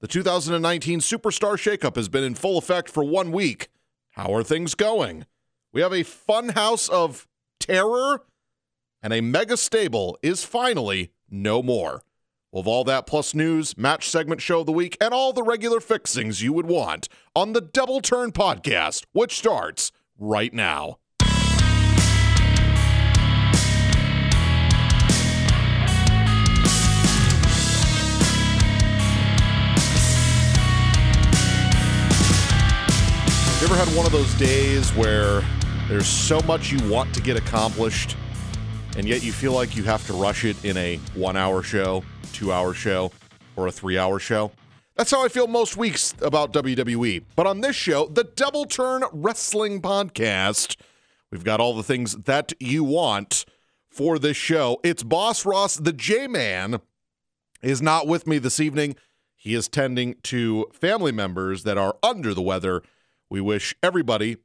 The 2019 Superstar Shakeup has been in full effect for one week. How are things going? We have a fun house of terror, and a mega stable is finally no more. We'll have all that plus news, match segment show of the week, and all the regular fixings you would want on the Double Turn podcast, which starts right now. You ever had one of those days where there's so much you want to get accomplished, and yet you feel like you have to rush it in a one hour show, two hour show, or a three hour show? That's how I feel most weeks about WWE. But on this show, the Double Turn Wrestling Podcast, we've got all the things that you want for this show. It's Boss Ross, the J Man, is not with me this evening. He is tending to family members that are under the weather. We wish everybody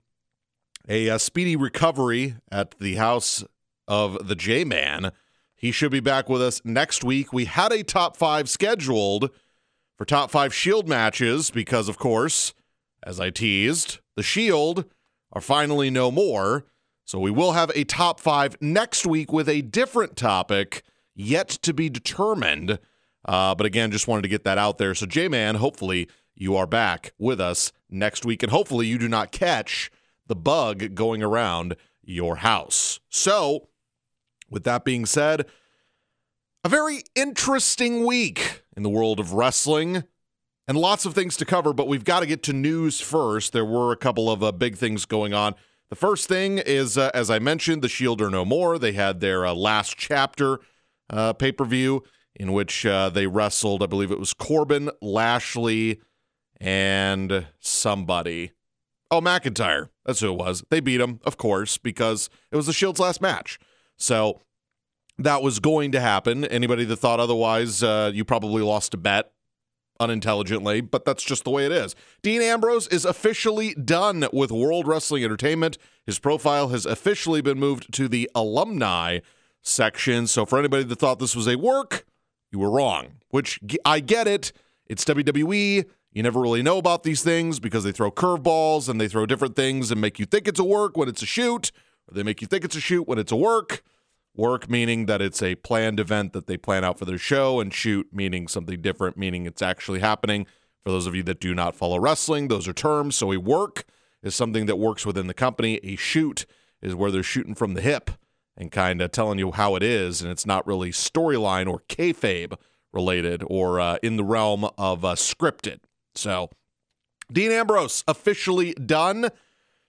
a, uh speedy recovery at the house of the J Man. He should be back with us next week. We had a top five scheduled for top five Shield matches because, of course, as I teased, the Shield are finally no more. So we will have a top five next week with a different topic yet to be determined. Uh, but again, just wanted to get that out there. So, J Man, hopefully you are back with us next week, and hopefully you do not catch the bug going around your house. So, with that being said, a very interesting week in the world of wrestling and lots of things to cover, but we've got to get to news first. There were a couple of uh, big things going on. The first thing is, uh, as I mentioned, The Shield are no more. They had their uh, last chapter uh, pay per view in which uh, they wrestled, I believe it was Corbin, Lashley, and somebody. Oh, McIntyre. That's who it was. They beat him, of course, because it was the Shield's last match. So that was going to happen. Anybody that thought otherwise, uh, you probably lost a bet unintelligently, but that's just the way it is. Dean Ambrose is officially done with World Wrestling Entertainment. His profile has officially been moved to the alumni section. So for anybody that thought this was a work, you were wrong, which I get it. It's WWE. You never really know about these things because they throw curveballs and they throw different things and make you think it's a work when it's a shoot, or they make you think it's a shoot when it's a work. Work meaning that it's a planned event that they plan out for their show, and shoot meaning something different, meaning it's actually happening. For those of you that do not follow wrestling, those are terms. So a work is something that works within the company. A shoot is where they're shooting from the hip and kind of telling you how it is, and it's not really storyline or kayfabe related or uh, in the realm of uh, scripted. So, Dean Ambrose officially done.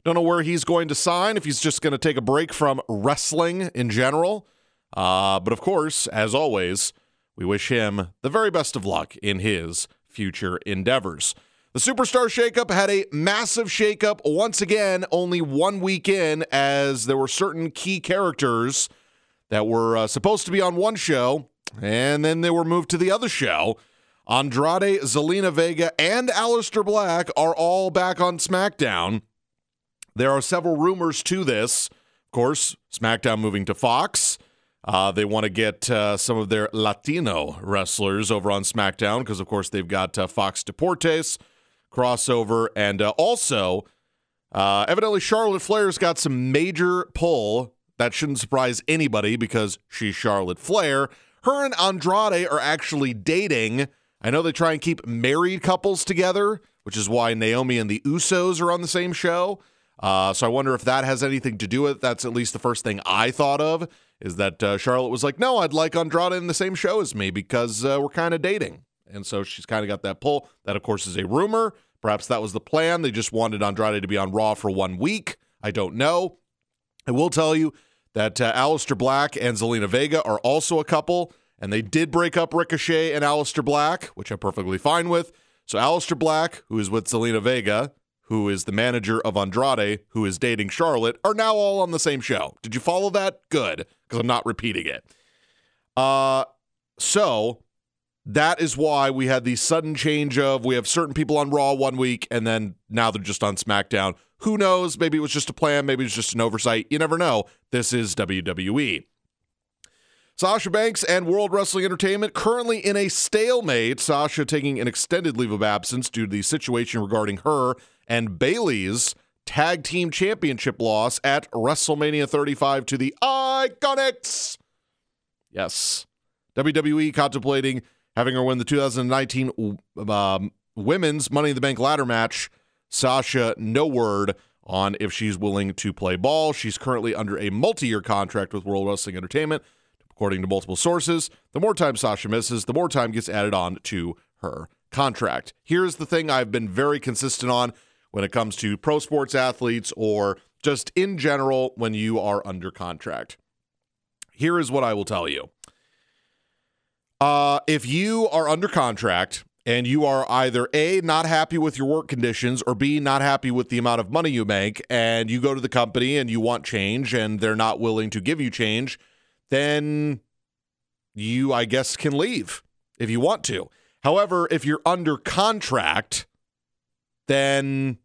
Don't know where he's going to sign, if he's just going to take a break from wrestling in general. Uh, but of course, as always, we wish him the very best of luck in his future endeavors. The Superstar Shakeup had a massive shakeup once again, only one week in, as there were certain key characters that were uh, supposed to be on one show, and then they were moved to the other show. Andrade, Zelina Vega, and Aleister Black are all back on SmackDown. There are several rumors to this. Of course, SmackDown moving to Fox. Uh, they want to get uh, some of their Latino wrestlers over on SmackDown because, of course, they've got uh, Fox Deportes crossover. And uh, also, uh, evidently, Charlotte Flair's got some major pull. That shouldn't surprise anybody because she's Charlotte Flair. Her and Andrade are actually dating. I know they try and keep married couples together, which is why Naomi and the Usos are on the same show. Uh, so I wonder if that has anything to do with it. That's at least the first thing I thought of is that uh, Charlotte was like, no, I'd like Andrade in the same show as me because uh, we're kind of dating. And so she's kind of got that pull. That, of course, is a rumor. Perhaps that was the plan. They just wanted Andrade to be on Raw for one week. I don't know. I will tell you that uh, Aleister Black and Zelina Vega are also a couple, and they did break up Ricochet and Aleister Black, which I'm perfectly fine with. So Aleister Black, who is with Zelina Vega, who is the manager of Andrade, who is dating Charlotte, are now all on the same show. Did you follow that? Good, because I'm not repeating it. Uh, so that is why we had the sudden change of we have certain people on Raw one week and then now they're just on SmackDown. Who knows? Maybe it was just a plan. Maybe it was just an oversight. You never know. This is WWE. Sasha Banks and World Wrestling Entertainment currently in a stalemate. Sasha taking an extended leave of absence due to the situation regarding her and Bayley's tag team championship loss at WrestleMania 35 to the Iconics. Yes. WWE contemplating having her win the 2019 um, women's Money in the Bank ladder match. Sasha, no word on if she's willing to play ball. She's currently under a multi year contract with World Wrestling Entertainment, according to multiple sources. The more time Sasha misses, the more time gets added on to her contract. Here's the thing I've been very consistent on when it comes to pro sports athletes or just in general when you are under contract. Here is what I will tell you. Uh, if you are under contract and you are either A, not happy with your work conditions, or B, not happy with the amount of money you make, and you go to the company and you want change and they're not willing to give you change, then you, I guess, can leave if you want to. However, if you're under contract, then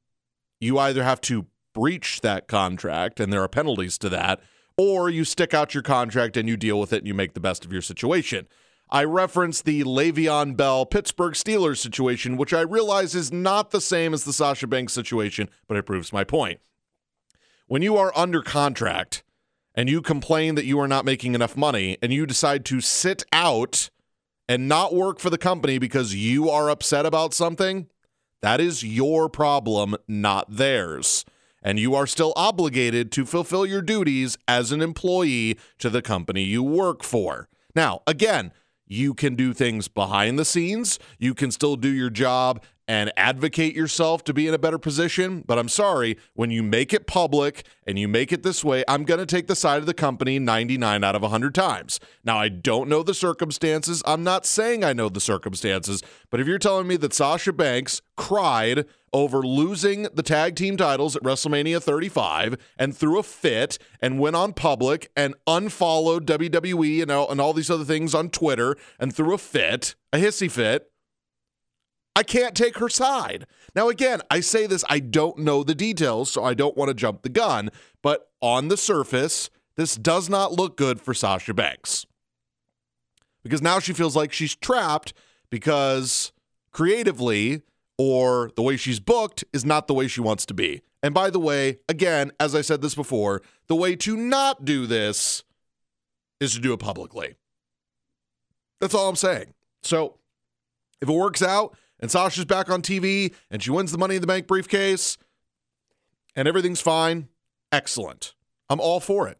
you either have to breach that contract and there are penalties to that, or you stick out your contract and you deal with it and you make the best of your situation. I reference the Le'Veon Bell Pittsburgh Steelers situation, which I realize is not the same as the Sasha Banks situation, but it proves my point. When you are under contract and you complain that you are not making enough money and you decide to sit out and not work for the company because you are upset about something, that is your problem, not theirs. And you are still obligated to fulfill your duties as an employee to the company you work for. Now, again, you can do things behind the scenes. You can still do your job and advocate yourself to be in a better position. But I'm sorry, when you make it public and you make it this way, I'm going to take the side of the company 99 out of 100 times. Now, I don't know the circumstances. I'm not saying I know the circumstances. But if you're telling me that Sasha Banks cried over losing the tag team titles at WrestleMania 35 and threw a fit and went on public and unfollowed WWE and all, and all these other things on Twitter and threw a fit, a hissy fit, I can't take her side. Now, again, I say this, I don't know the details, so I don't want to jump the gun, but on the surface, this does not look good for Sasha Banks. Because now she feels like she's trapped because creatively or the way she's booked is not the way she wants to be. And by the way, again, as I said this before, the way to not do this is to do it publicly. That's all I'm saying. So if it works out, and Sasha's back on TV and she wins the Money in the Bank briefcase and everything's fine, excellent. I'm all for it.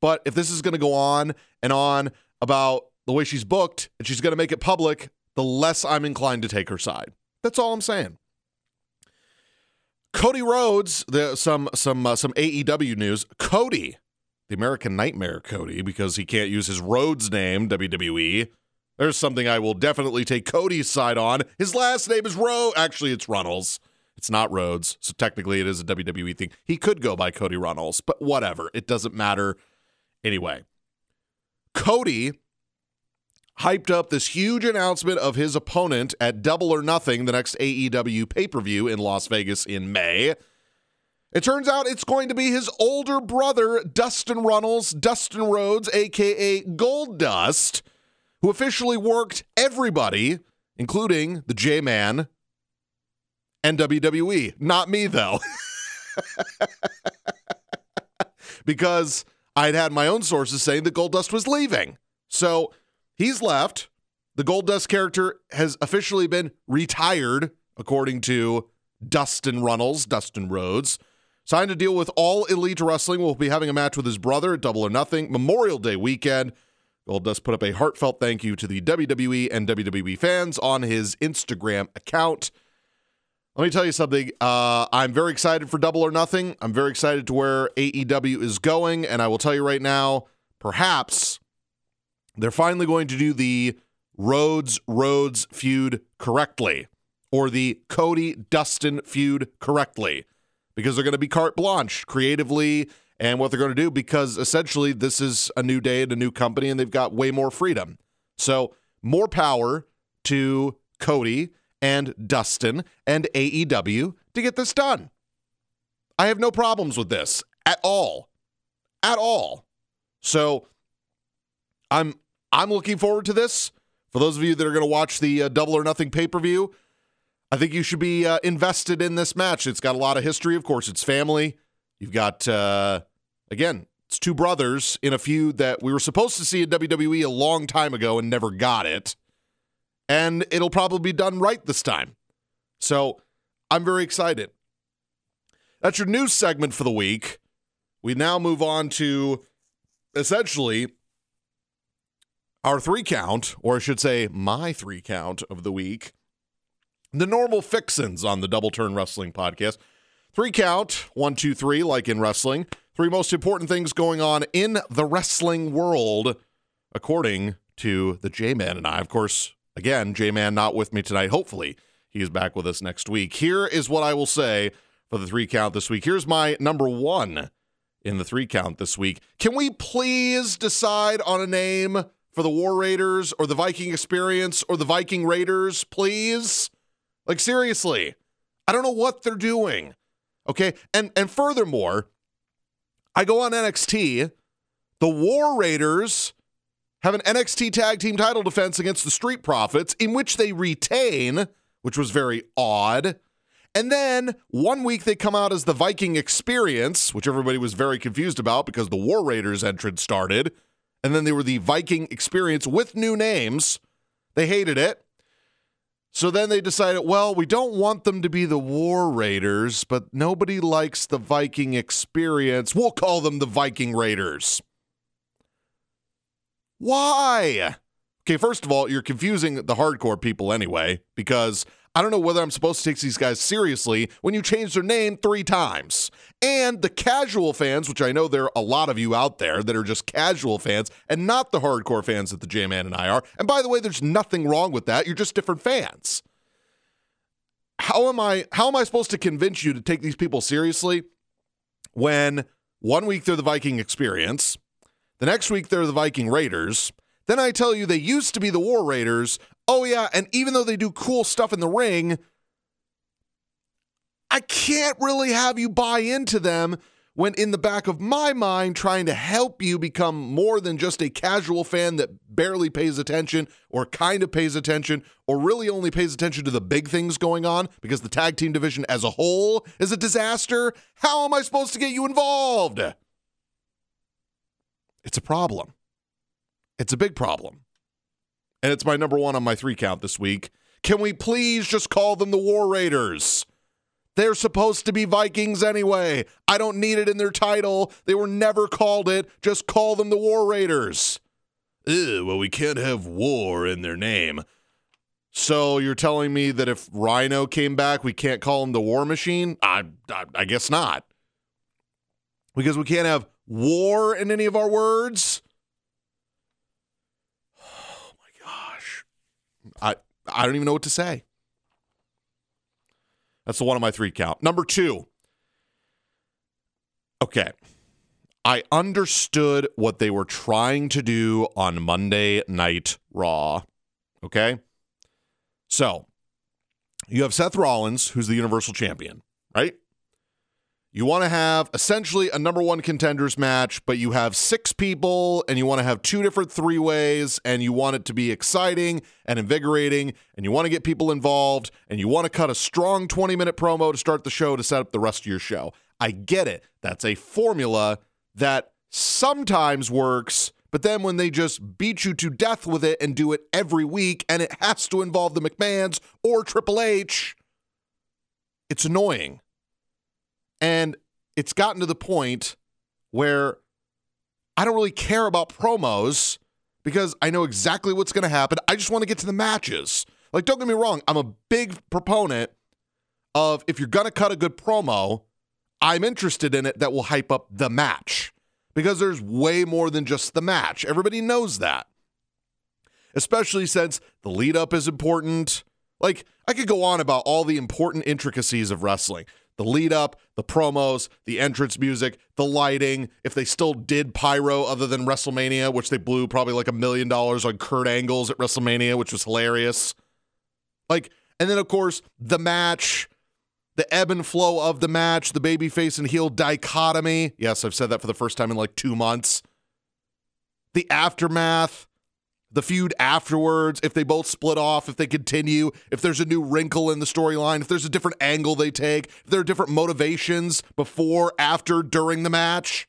But if this is going to go on and on about the way she's booked and she's going to make it public, the less I'm inclined to take her side. That's all I'm saying. Cody Rhodes, the, some some uh, some AEW news. Cody, the American Nightmare Cody, because he can't use his Rhodes name WWE there's something I will definitely take Cody's side on. His last name is Rowe. Actually, it's Runnels. It's not Rhodes. So technically, it is a WWE thing. He could go by Cody Runnels, but whatever. It doesn't matter. Anyway, Cody hyped up this huge announcement of his opponent at Double or Nothing, the next AEW pay per view in Las Vegas in May. It turns out it's going to be his older brother, Dustin Runnels, Dustin Rhodes, aka Goldust who officially worked everybody, including the J Man and WWE. Not me, though. because I'd had my own sources saying that Goldust was leaving. So he's left. The Goldust character has officially been retired, according to Dustin Runnels, Dustin Rhodes. Signed a deal with All Elite Wrestling. Will be having a match with his brother at Double or Nothing Memorial Day weekend. Goldust put up a heartfelt thank you to the WWE and WWE fans on his Instagram account. Let me tell you something. Uh, I'm very excited for Double or Nothing. I'm very excited to where AEW is going. And I will tell you right now, perhaps they're finally going to do the Rhodes Rhodes feud correctly or the Cody Dustin feud correctly because they're going to be carte blanche creatively and what they're going to do because essentially this is a new day and a new company and they've got way more freedom. So, more power to Cody and Dustin and AEW to get this done. I have no problems with this at all. At all. So, I'm I'm looking forward to this. For those of you that are going to watch the uh, Double or Nothing pay per view, I think you should be uh, invested in this match. It's got a lot of history. Of course, it's family. You've got, uh, again, it's two brothers in a feud that we were supposed to see in WWE a long time ago and never got it. And it'll probably be done right this time. So I'm very excited. That's your news segment for the week. We now move on to essentially our three count, or I should say, my three count of the week. The normal fixins on the Double Turn Wrestling podcast. Three count, one, two, three, like in wrestling. Three most important things going on in the wrestling world, according to the J Man and I. Of course, again, J Man not with me tonight. Hopefully, he is back with us next week. Here is what I will say for the three count this week. Here's my number one in the three count this week. Can we please decide on a name for the War Raiders or the Viking Experience or the Viking Raiders, please? Like seriously. I don't know what they're doing. Okay? And and furthermore, I go on NXT, the War Raiders have an NXT tag team title defense against the Street Profits in which they retain, which was very odd. And then one week they come out as the Viking Experience, which everybody was very confused about because the War Raiders entrance started. And then they were the Viking Experience with new names. They hated it. So then they decided, well, we don't want them to be the War Raiders, but nobody likes the Viking Experience. We'll call them the Viking Raiders. Why? Okay, first of all, you're confusing the hardcore people anyway, because I don't know whether I'm supposed to take these guys seriously when you change their name three times. And the casual fans, which I know there are a lot of you out there that are just casual fans and not the hardcore fans that the J Man and I are. And by the way, there's nothing wrong with that. You're just different fans. How am I how am I supposed to convince you to take these people seriously when one week they're the Viking experience, the next week they're the Viking Raiders, then I tell you they used to be the War Raiders. Oh, yeah. And even though they do cool stuff in the ring, I can't really have you buy into them when in the back of my mind trying to help you become more than just a casual fan that barely pays attention or kind of pays attention or really only pays attention to the big things going on because the tag team division as a whole is a disaster. How am I supposed to get you involved? It's a problem. It's a big problem. And it's my number one on my three count this week. Can we please just call them the War Raiders? They're supposed to be Vikings anyway. I don't need it in their title. They were never called it. Just call them the War Raiders. Ew, well, we can't have war in their name. So you're telling me that if Rhino came back, we can't call him the War Machine? I, I, I guess not. Because we can't have war in any of our words? I don't even know what to say. That's the one of my three count. Number two. Okay. I understood what they were trying to do on Monday Night Raw. Okay. So you have Seth Rollins, who's the Universal Champion, right? You want to have essentially a number one contenders match, but you have six people and you want to have two different three ways and you want it to be exciting and invigorating and you want to get people involved and you want to cut a strong 20 minute promo to start the show to set up the rest of your show. I get it. That's a formula that sometimes works, but then when they just beat you to death with it and do it every week and it has to involve the McMahons or Triple H, it's annoying. And it's gotten to the point where I don't really care about promos because I know exactly what's going to happen. I just want to get to the matches. Like, don't get me wrong, I'm a big proponent of if you're going to cut a good promo, I'm interested in it that will hype up the match because there's way more than just the match. Everybody knows that. Especially since the lead up is important. Like, I could go on about all the important intricacies of wrestling the lead up, the promos, the entrance music, the lighting, if they still did pyro other than WrestleMania, which they blew probably like a million dollars on Kurt Angle's at WrestleMania, which was hilarious. Like, and then of course, the match, the ebb and flow of the match, the babyface and heel dichotomy. Yes, I've said that for the first time in like two months. The aftermath, the feud afterwards, if they both split off, if they continue, if there's a new wrinkle in the storyline, if there's a different angle they take, if there are different motivations before, after, during the match.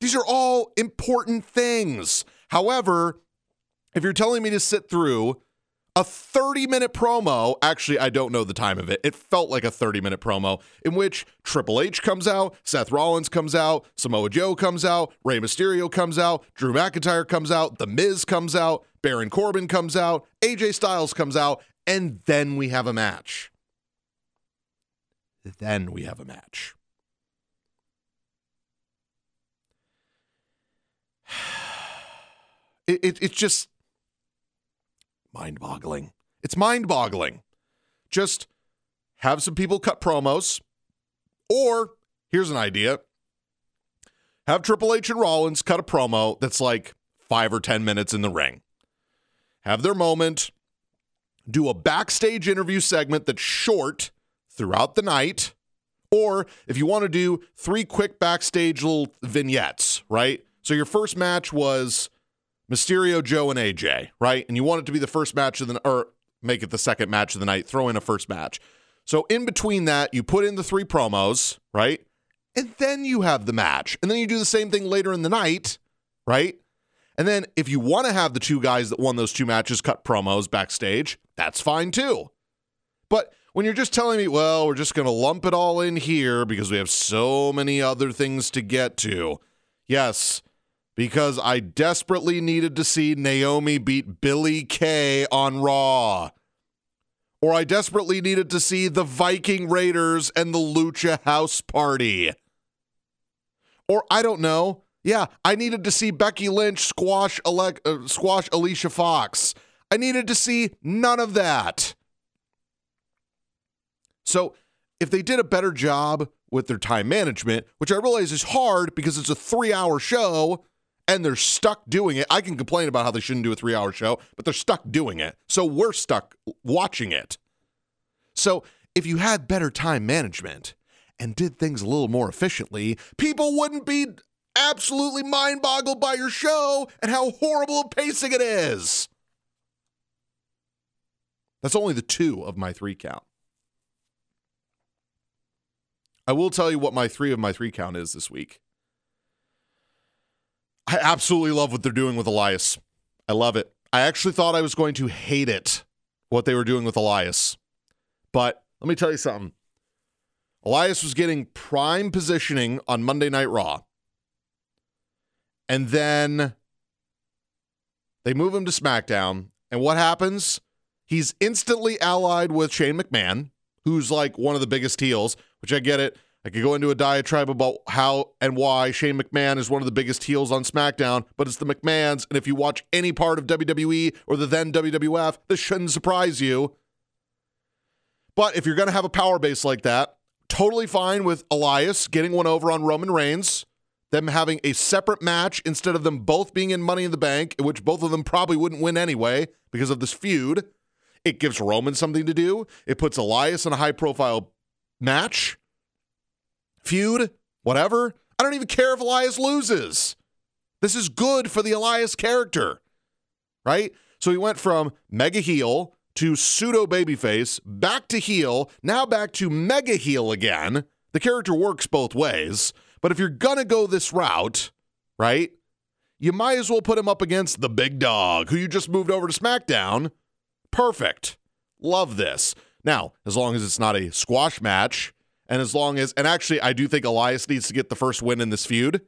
These are all important things. However, if you're telling me to sit through a 30 minute promo. Actually, I don't know the time of it. It felt like a 30 minute promo in which Triple H comes out, Seth Rollins comes out, Samoa Joe comes out, Rey Mysterio comes out, Drew McIntyre comes out, The Miz comes out, Baron Corbin comes out, AJ Styles comes out, and then we have a match. Then we have a match. It, it, it's just mind boggling. It's mind boggling. Just have some people cut promos, or here's an idea have Triple H and Rollins cut a promo that's like five or 10 minutes in the ring. Have their moment, do a backstage interview segment that's short throughout the night. Or if you want to do three quick backstage little vignettes, right? So your first match was Mysterio, Joe, and AJ, right? And you want it to be the first match of the or make it the second match of the night, throw in a first match. So in between that, you put in the three promos, right? And then you have the match. And then you do the same thing later in the night, right? And then if you want to have the two guys that won those two matches cut promos backstage, that's fine too. But when you're just telling me, well, we're just going to lump it all in here because we have so many other things to get to. Yes, because I desperately needed to see Naomi beat Billy Kay on Raw. Or I desperately needed to see the Viking Raiders and the Lucha House Party. Or I don't know. Yeah, I needed to see Becky Lynch squash uh, squash Alicia Fox. I needed to see none of that. So, if they did a better job with their time management, which I realize is hard because it's a 3-hour show, and they're stuck doing it. I can complain about how they shouldn't do a three hour show, but they're stuck doing it. So we're stuck watching it. So if you had better time management and did things a little more efficiently, people wouldn't be absolutely mind boggled by your show and how horrible pacing it is. That's only the two of my three count. I will tell you what my three of my three count is this week. I absolutely love what they're doing with Elias. I love it. I actually thought I was going to hate it, what they were doing with Elias. But let me tell you something. Elias was getting prime positioning on Monday Night Raw. And then they move him to SmackDown. And what happens? He's instantly allied with Shane McMahon, who's like one of the biggest heels, which I get it. I could go into a diatribe about how and why Shane McMahon is one of the biggest heels on SmackDown, but it's the McMahons. And if you watch any part of WWE or the then WWF, this shouldn't surprise you. But if you're going to have a power base like that, totally fine with Elias getting one over on Roman Reigns, them having a separate match instead of them both being in Money in the Bank, which both of them probably wouldn't win anyway because of this feud. It gives Roman something to do. It puts Elias in a high profile match feud, whatever. I don't even care if Elias loses. This is good for the Elias character, right? So he went from mega heel to pseudo babyface, back to heel, now back to mega heel again. The character works both ways. But if you're going to go this route, right, you might as well put him up against the big dog who you just moved over to SmackDown. Perfect. Love this. Now, as long as it's not a squash match and as long as, and actually, I do think Elias needs to get the first win in this feud.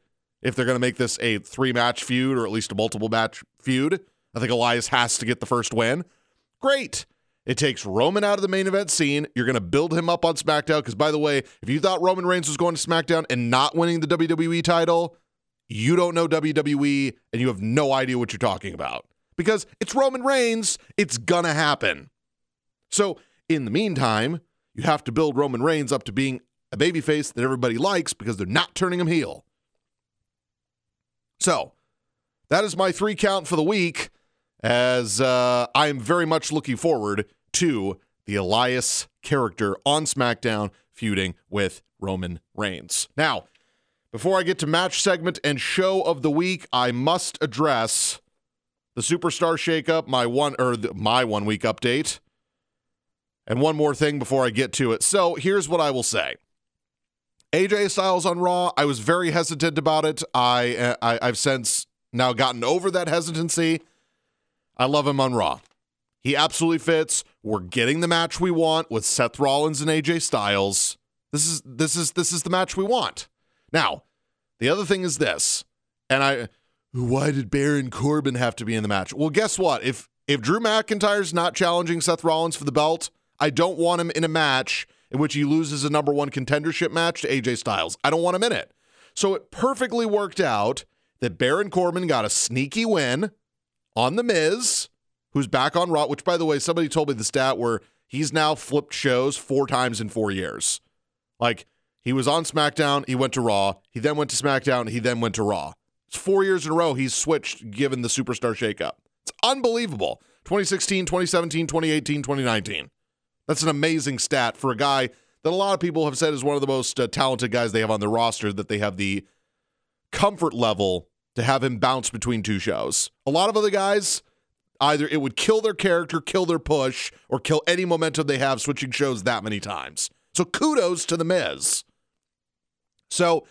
If they're going to make this a three match feud or at least a multiple match feud, I think Elias has to get the first win. Great. It takes Roman out of the main event scene. You're going to build him up on SmackDown. Because, by the way, if you thought Roman Reigns was going to SmackDown and not winning the WWE title, you don't know WWE and you have no idea what you're talking about. Because it's Roman Reigns, it's going to happen. So, in the meantime, you have to build Roman Reigns up to being a babyface that everybody likes because they're not turning him heel. So, that is my three count for the week, as uh, I am very much looking forward to the Elias character on SmackDown feuding with Roman Reigns. Now, before I get to match segment and show of the week, I must address the superstar shakeup, my one or the, my one week update, and one more thing before I get to it. So here's what I will say. AJ Styles on Raw, I was very hesitant about it. I, I I've since now gotten over that hesitancy. I love him on Raw. He absolutely fits. We're getting the match we want with Seth Rollins and AJ Styles. This is this is this is the match we want. Now, the other thing is this, and I why did Baron Corbin have to be in the match? Well, guess what? If if Drew McIntyre's not challenging Seth Rollins for the belt, I don't want him in a match in which he loses a number one contendership match to AJ Styles. I don't want him in it. So it perfectly worked out that Baron Corbin got a sneaky win on The Miz, who's back on Raw, which, by the way, somebody told me the stat where he's now flipped shows four times in four years. Like, he was on SmackDown, he went to Raw, he then went to SmackDown, he then went to Raw. It's four years in a row he's switched given the superstar shakeup. It's unbelievable. 2016, 2017, 2018, 2019. That's an amazing stat for a guy that a lot of people have said is one of the most uh, talented guys they have on their roster, that they have the comfort level to have him bounce between two shows. A lot of other guys, either it would kill their character, kill their push, or kill any momentum they have switching shows that many times. So kudos to The Miz. So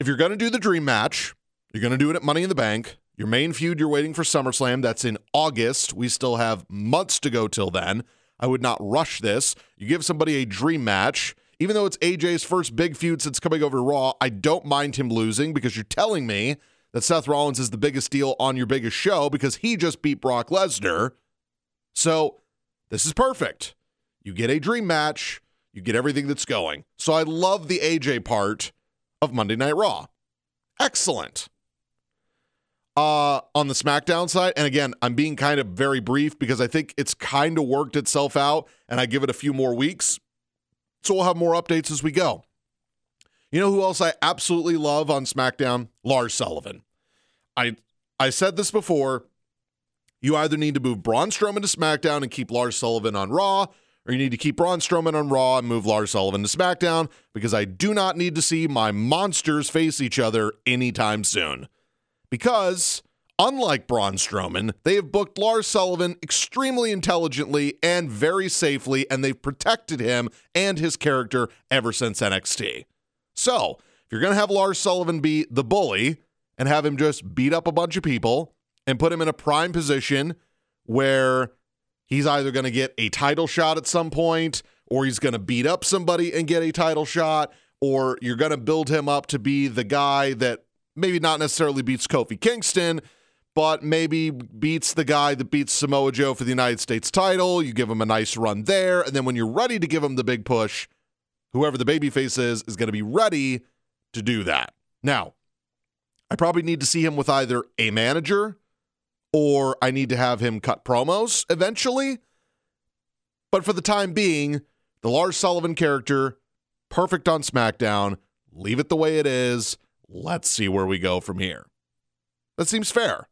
if you're going to do the dream match, you're going to do it at Money in the Bank. Your main feud, you're waiting for SummerSlam. That's in August. We still have months to go till then. I would not rush this. You give somebody a dream match. Even though it's AJ's first big feud since coming over to Raw, I don't mind him losing because you're telling me that Seth Rollins is the biggest deal on your biggest show because he just beat Brock Lesnar. So this is perfect. You get a dream match, you get everything that's going. So I love the AJ part of Monday Night Raw. Excellent. Uh, on the SmackDown side, and again, I'm being kind of very brief because I think it's kind of worked itself out, and I give it a few more weeks. So we'll have more updates as we go. You know who else I absolutely love on SmackDown? Lars Sullivan. I I said this before. You either need to move Braun Strowman to SmackDown and keep Lars Sullivan on Raw, or you need to keep Braun Strowman on Raw and move Lars Sullivan to SmackDown because I do not need to see my monsters face each other anytime soon. Because Unlike Braun Strowman, they have booked Lars Sullivan extremely intelligently and very safely, and they've protected him and his character ever since NXT. So, if you're going to have Lars Sullivan be the bully and have him just beat up a bunch of people and put him in a prime position where he's either going to get a title shot at some point or he's going to beat up somebody and get a title shot, or you're going to build him up to be the guy that maybe not necessarily beats Kofi Kingston but maybe beats the guy that beats Samoa Joe for the United States title. You give him a nice run there. And then when you're ready to give him the big push, whoever the babyface is, is going to be ready to do that. Now, I probably need to see him with either a manager or I need to have him cut promos eventually. But for the time being, the Lars Sullivan character, perfect on SmackDown. Leave it the way it is. Let's see where we go from here. That seems fair.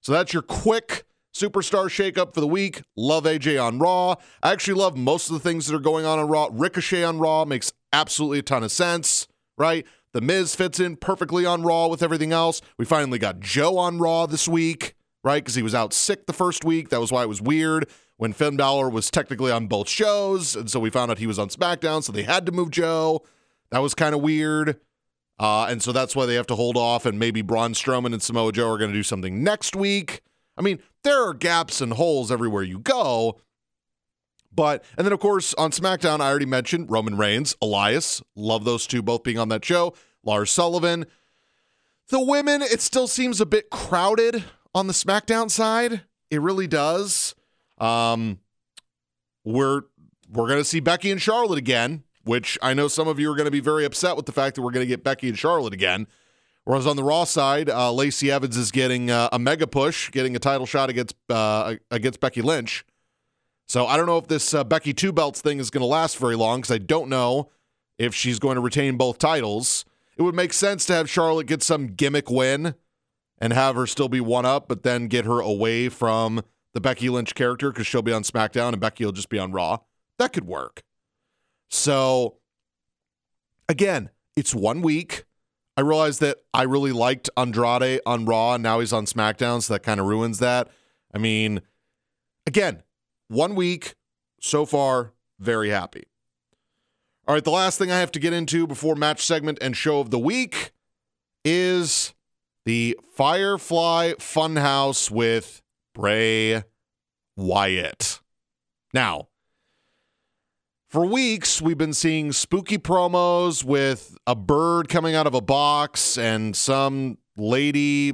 So that's your quick superstar shakeup for the week. Love AJ on Raw. I actually love most of the things that are going on on Raw. Ricochet on Raw makes absolutely a ton of sense, right? The Miz fits in perfectly on Raw with everything else. We finally got Joe on Raw this week, right? Because he was out sick the first week. That was why it was weird when Finn Balor was technically on both shows. And so we found out he was on SmackDown, so they had to move Joe. That was kind of weird. Uh, and so that's why they have to hold off, and maybe Braun Strowman and Samoa Joe are going to do something next week. I mean, there are gaps and holes everywhere you go. But, and then of course on SmackDown, I already mentioned Roman Reigns, Elias. Love those two both being on that show. Lars Sullivan. The women, it still seems a bit crowded on the SmackDown side. It really does. Um, we're we're gonna see Becky and Charlotte again which I know some of you are going to be very upset with the fact that we're going to get Becky and Charlotte again. Whereas on the Raw side, uh, Lacey Evans is getting uh, a mega push, getting a title shot against uh, against Becky Lynch. So I don't know if this uh, Becky two belts thing is going to last very long because I don't know if she's going to retain both titles. It would make sense to have Charlotte get some gimmick win and have her still be one up, but then get her away from the Becky Lynch character because she'll be on SmackDown and Becky will just be on Raw. That could work. So, again, it's one week. I realized that I really liked Andrade on Raw, and now he's on SmackDown, so that kind of ruins that. I mean, again, one week so far, very happy. All right, the last thing I have to get into before match segment and show of the week is the Firefly Funhouse with Bray Wyatt. Now, for weeks, we've been seeing spooky promos with a bird coming out of a box and some lady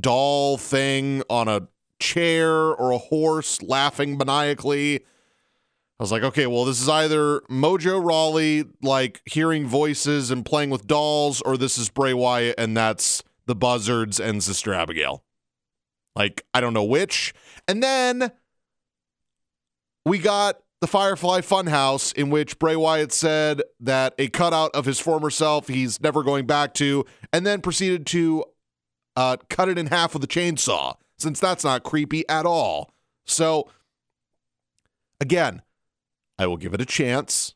doll thing on a chair or a horse laughing maniacally. I was like, okay, well, this is either Mojo Rawley like hearing voices and playing with dolls, or this is Bray Wyatt and that's the Buzzards and Sister Abigail. Like, I don't know which. And then we got the Firefly Funhouse, in which Bray Wyatt said that a cutout of his former self he's never going back to, and then proceeded to uh, cut it in half with a chainsaw, since that's not creepy at all. So, again, I will give it a chance.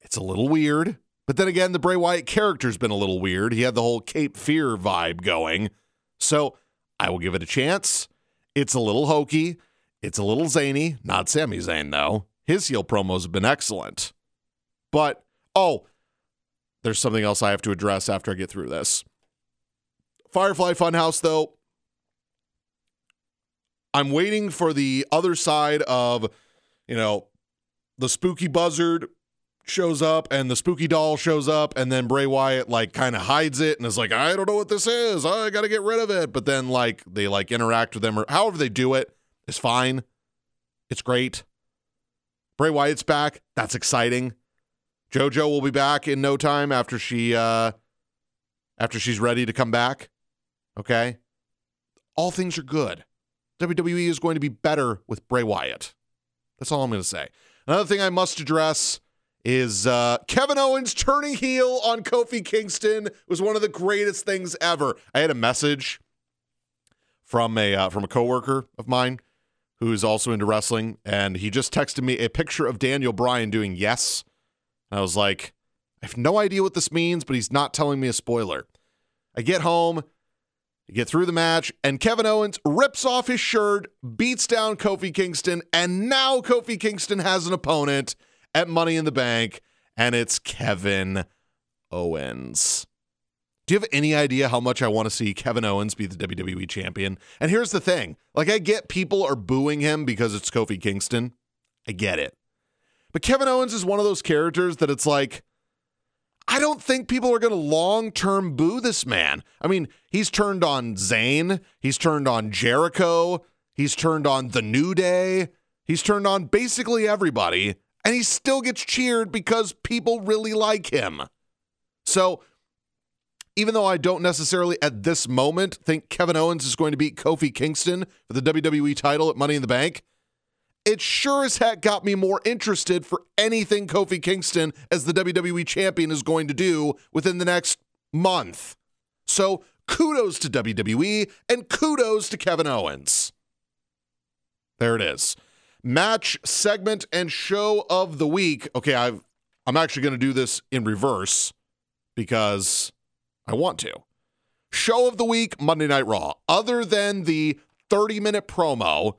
It's a little weird. But then again, the Bray Wyatt character's been a little weird. He had the whole Cape Fear vibe going. So I will give it a chance. It's a little hokey. It's a little zany. Not Sami Zayn, though. His heel promos have been excellent. But, oh, there's something else I have to address after I get through this. Firefly Funhouse, though, I'm waiting for the other side of, you know, the spooky buzzard shows up and the spooky doll shows up and then Bray Wyatt like kind of hides it and is like I don't know what this is. I got to get rid of it. But then like they like interact with them or however they do it is fine. It's great. Bray Wyatt's back. That's exciting. JoJo will be back in no time after she uh after she's ready to come back. Okay? All things are good. WWE is going to be better with Bray Wyatt. That's all I'm going to say. Another thing I must address is uh, Kevin Owens turning heel on Kofi Kingston was one of the greatest things ever. I had a message from a uh, from a coworker of mine who's also into wrestling, and he just texted me a picture of Daniel Bryan doing yes. And I was like, I have no idea what this means, but he's not telling me a spoiler. I get home, you get through the match, and Kevin Owens rips off his shirt, beats down Kofi Kingston, and now Kofi Kingston has an opponent at Money in the Bank, and it's Kevin Owens. Do you have any idea how much I want to see Kevin Owens be the WWE champion? And here's the thing like, I get people are booing him because it's Kofi Kingston. I get it. But Kevin Owens is one of those characters that it's like, I don't think people are going to long term boo this man. I mean, he's turned on Zayn, he's turned on Jericho, he's turned on The New Day, he's turned on basically everybody, and he still gets cheered because people really like him. So, even though I don't necessarily at this moment think Kevin Owens is going to beat Kofi Kingston for the WWE title at Money in the Bank, it sure as heck got me more interested for anything Kofi Kingston as the WWE champion is going to do within the next month. So kudos to WWE and kudos to Kevin Owens. There it is. Match segment and show of the week. Okay, I've I'm actually going to do this in reverse because I want to. Show of the week, Monday Night Raw. Other than the 30 minute promo,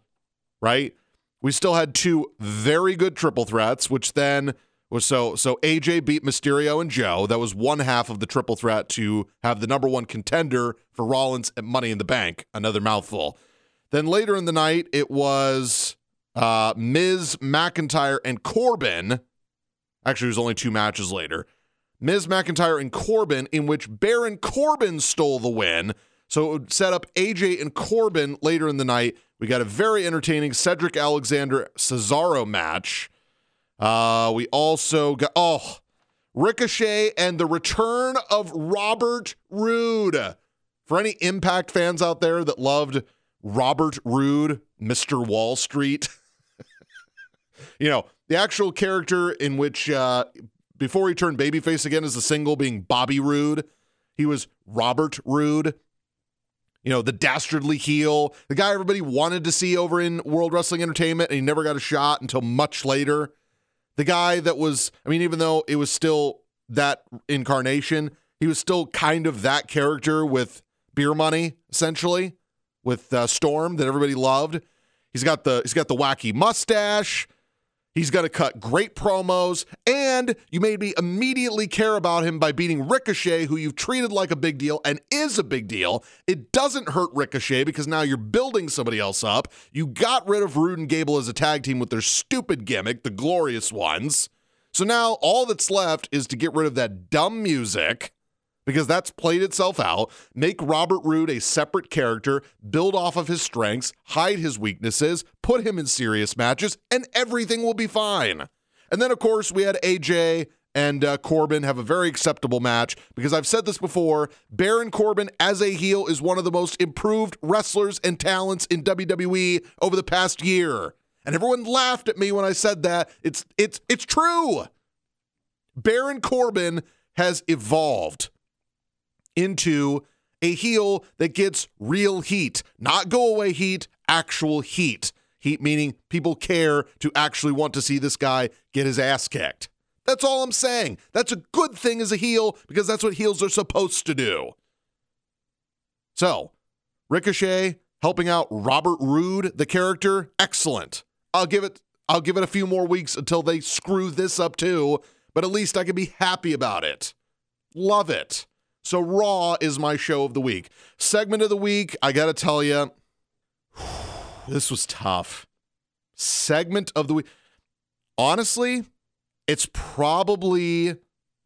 right? We still had two very good triple threats, which then was so so AJ beat Mysterio and Joe. That was one half of the triple threat to have the number one contender for Rollins at Money in the Bank. Another mouthful. Then later in the night, it was uh, Miz, McIntyre, and Corbin. Actually, it was only two matches later. Miz McIntyre and Corbin, in which Baron Corbin stole the win. So it would set up AJ and Corbin later in the night. We got a very entertaining Cedric Alexander Cesaro match. Uh, we also got, oh, Ricochet and the return of Robert Roode. For any Impact fans out there that loved Robert Roode, Mr. Wall Street, you know, the actual character in which uh, before he turned babyface again as a single being Bobby Roode. He was Robert Roode. You know, the dastardly heel, the guy everybody wanted to see over in World Wrestling Entertainment, and he never got a shot until much later. The guy that was, I mean, even though it was still that incarnation, he was still kind of that character with beer money, essentially, with uh, Storm that everybody loved. He's got the he's got the wacky mustache. He's going to cut great promos, and you made me immediately care about him by beating Ricochet, who you've treated like a big deal and is a big deal. It doesn't hurt Ricochet because now you're building somebody else up. You got rid of Roode and Gable as a tag team with their stupid gimmick, the glorious ones. So now all that's left is to get rid of that dumb music because that's played itself out. Make Robert Roode a separate character, build off of his strengths, hide his weaknesses, put him in serious matches, and everything will be fine. And then, of course, we had AJ and uh, Corbin have a very acceptable match because I've said this before Baron Corbin as a heel is one of the most improved wrestlers and talents in WWE over the past year. And everyone laughed at me when I said that. It's it's it's true. Baron Corbin has evolved into a heel that gets real heat, not go away heat, actual heat. Heat meaning people care to actually want to see this guy get his ass kicked. That's all I'm saying. That's a good thing as a heel because that's what heels are supposed to do. So, Ricochet helping out Robert Roode, the character, excellent. I'll give it I'll give it a few more weeks until they screw this up too, but at least I can be happy about it. Love it. So Raw is my show of the week. Segment of the week, I got to tell you, this was tough. Segment of the week. Honestly, it's probably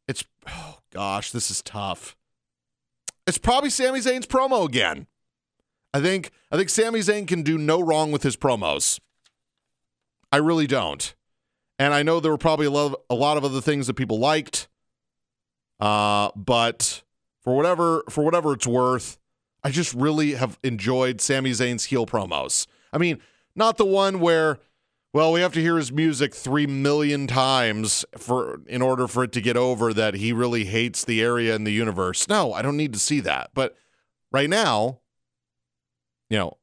it's oh gosh, this is tough. It's probably Sami Zayn's promo again. I think I think Sami Zayn can do no wrong with his promos. I really don't. And I know there were probably a lot of, other things that people liked. Uh, but for whatever for whatever it's worth, I just really have enjoyed Sami Zayn's heel promos. I mean, not the one where well, we have to hear his music 3 million times for in order for it to get over that he really hates the area in the universe. No, I don't need to see that. But right now, you know,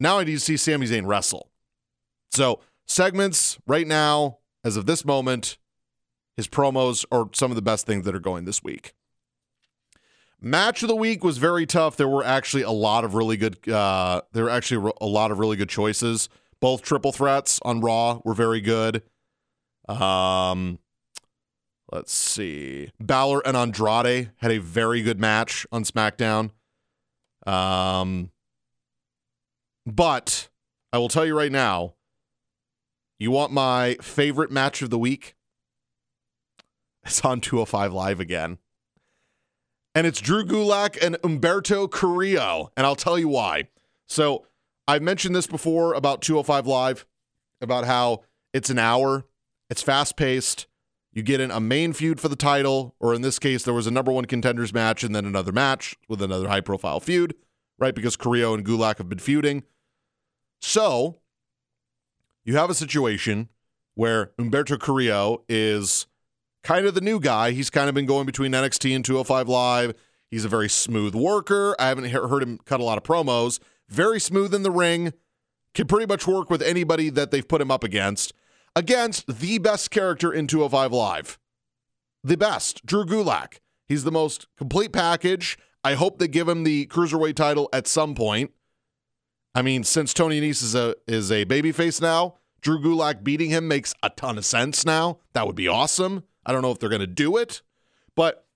now I need to see Sami Zayn wrestle. So, segments right now as of this moment, his promos are some of the best things that are going this week. Match of the week was very tough. There were actually a lot of really good. Uh, there were actually a lot of really good choices. Both triple threats on Raw were very good. Um, let's see. Balor and Andrade had a very good match on SmackDown. Um, but I will tell you right now, you want my favorite match of the week? It's on 205 Live again and it's Drew Gulak and Humberto Carrillo. And I'll tell you why. So I've mentioned this before about 205 Live, about how it's an hour, it's fast paced. You get in a main feud for the title, or in this case, there was a number one contenders match and then another match with another high profile feud, right? Because Carrillo and Gulak have been feuding. So you have a situation where Humberto Carrillo is kind of the new guy. He's kind of been going between NXT and 205 Live. He's a very smooth worker. I haven't heard him cut a lot of promos. Very smooth in the ring. Can pretty much work with anybody that they've put him up against. Against the best character in 205 Live. The best, Drew Gulak. He's the most complete package. I hope they give him the cruiserweight title at some point. I mean, since Tony Nese is a is a babyface now, Drew Gulak beating him makes a ton of sense now. That would be awesome. I don't know if they're going to do it, but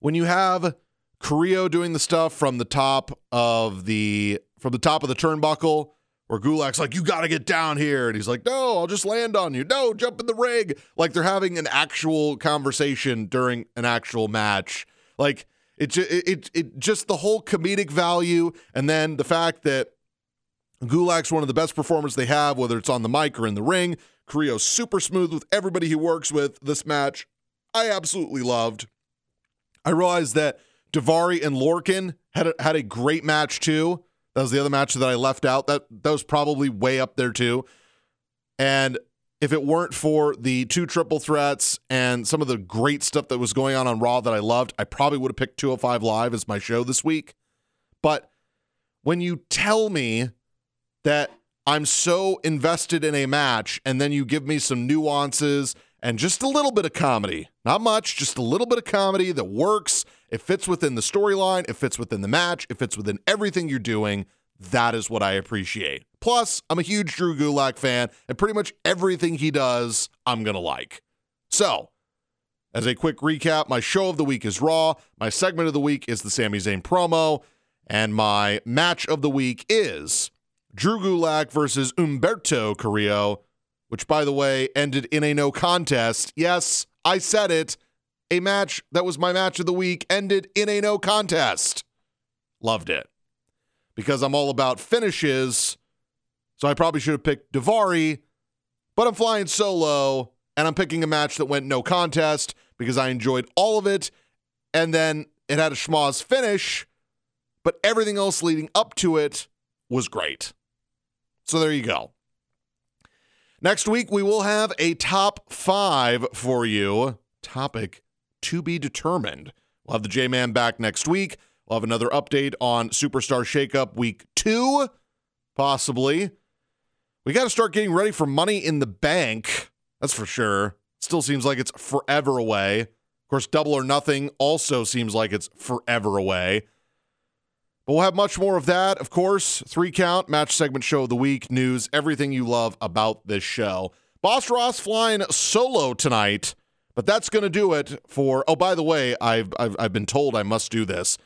when you have Carrillo doing the stuff from the top of the from the top of the turnbuckle, where Gulak's like, "You got to get down here," and he's like, "No, I'll just land on you. No, jump in the rig." Like they're having an actual conversation during an actual match. Like it, it, it, it just the whole comedic value, and then the fact that Gulak's one of the best performers they have, whether it's on the mic or in the ring. Carrillo's super smooth with everybody he works with. This match, I absolutely loved. I realized that Daivari and Lorcan had a, had a great match too. That was the other match that I left out. That that was probably way up there too. And if it weren't for the two triple threats and some of the great stuff that was going on on Raw that I loved, I probably would have picked 205 Live as my show this week. But when you tell me that I'm so invested in a match, and then you give me some nuances and just a little bit of comedy. Not much, just a little bit of comedy that works. It fits within the storyline, it fits within the match, it fits within everything you're doing. That is what I appreciate. Plus, I'm a huge Drew Gulak fan, and pretty much everything he does, I'm going to like. So, as a quick recap, my show of the week is Raw, my segment of the week is the Sami Zayn promo, and my match of the week is Drew Gulak versus Humberto Carrillo, which, by the way, ended in a no contest. Yes, I said it. A match that was my match of the week ended in a no contest. Loved it. Because I'm all about finishes, so I probably should have picked Daivari, but I'm flying solo and I'm picking a match that went no contest because I enjoyed all of it. And then it had a schmoz finish, but everything else leading up to it was great. So there you go. Next week, we will have a top five for you. Topic to be determined. We'll have the J Man back next week. We'll have another update on Superstar Shakeup week two, possibly. We got to start getting ready for Money in the Bank. That's for sure. Still seems like it's forever away. Of course, Double or Nothing also seems like it's forever away. But we'll have much more of that, of course. Three count, match segment show of the week, news, everything you love about this show. Boss Ross flying solo tonight, but that's going to do it for. Oh, by the way, I've, I've, I've been told I must do this.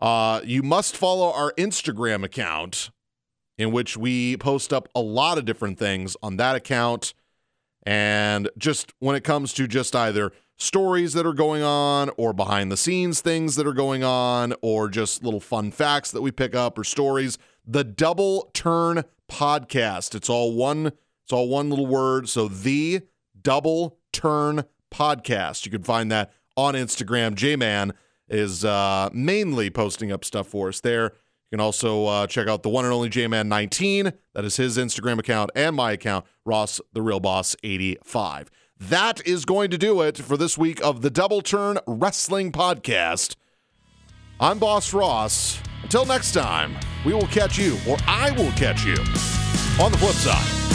Uh, you must follow our Instagram account, in which we post up a lot of different things on that account. And just when it comes to just either stories that are going on or behind the scenes things that are going on or just little fun facts that we pick up or stories, the Double Turn podcast. It's all one it's all one little word. So the Double Turn podcast. You can find that on Instagram. J-Man is uh, mainly posting up stuff for us there. You can also uh, check out the one and only J-Man 19. That is his Instagram account and my account, Ross the Real Boss 85. That is going to do it for this week of the Double Turn Wrestling Podcast. I'm Boss Ross. Until next time, we will catch you, or I will catch you, on the flip side.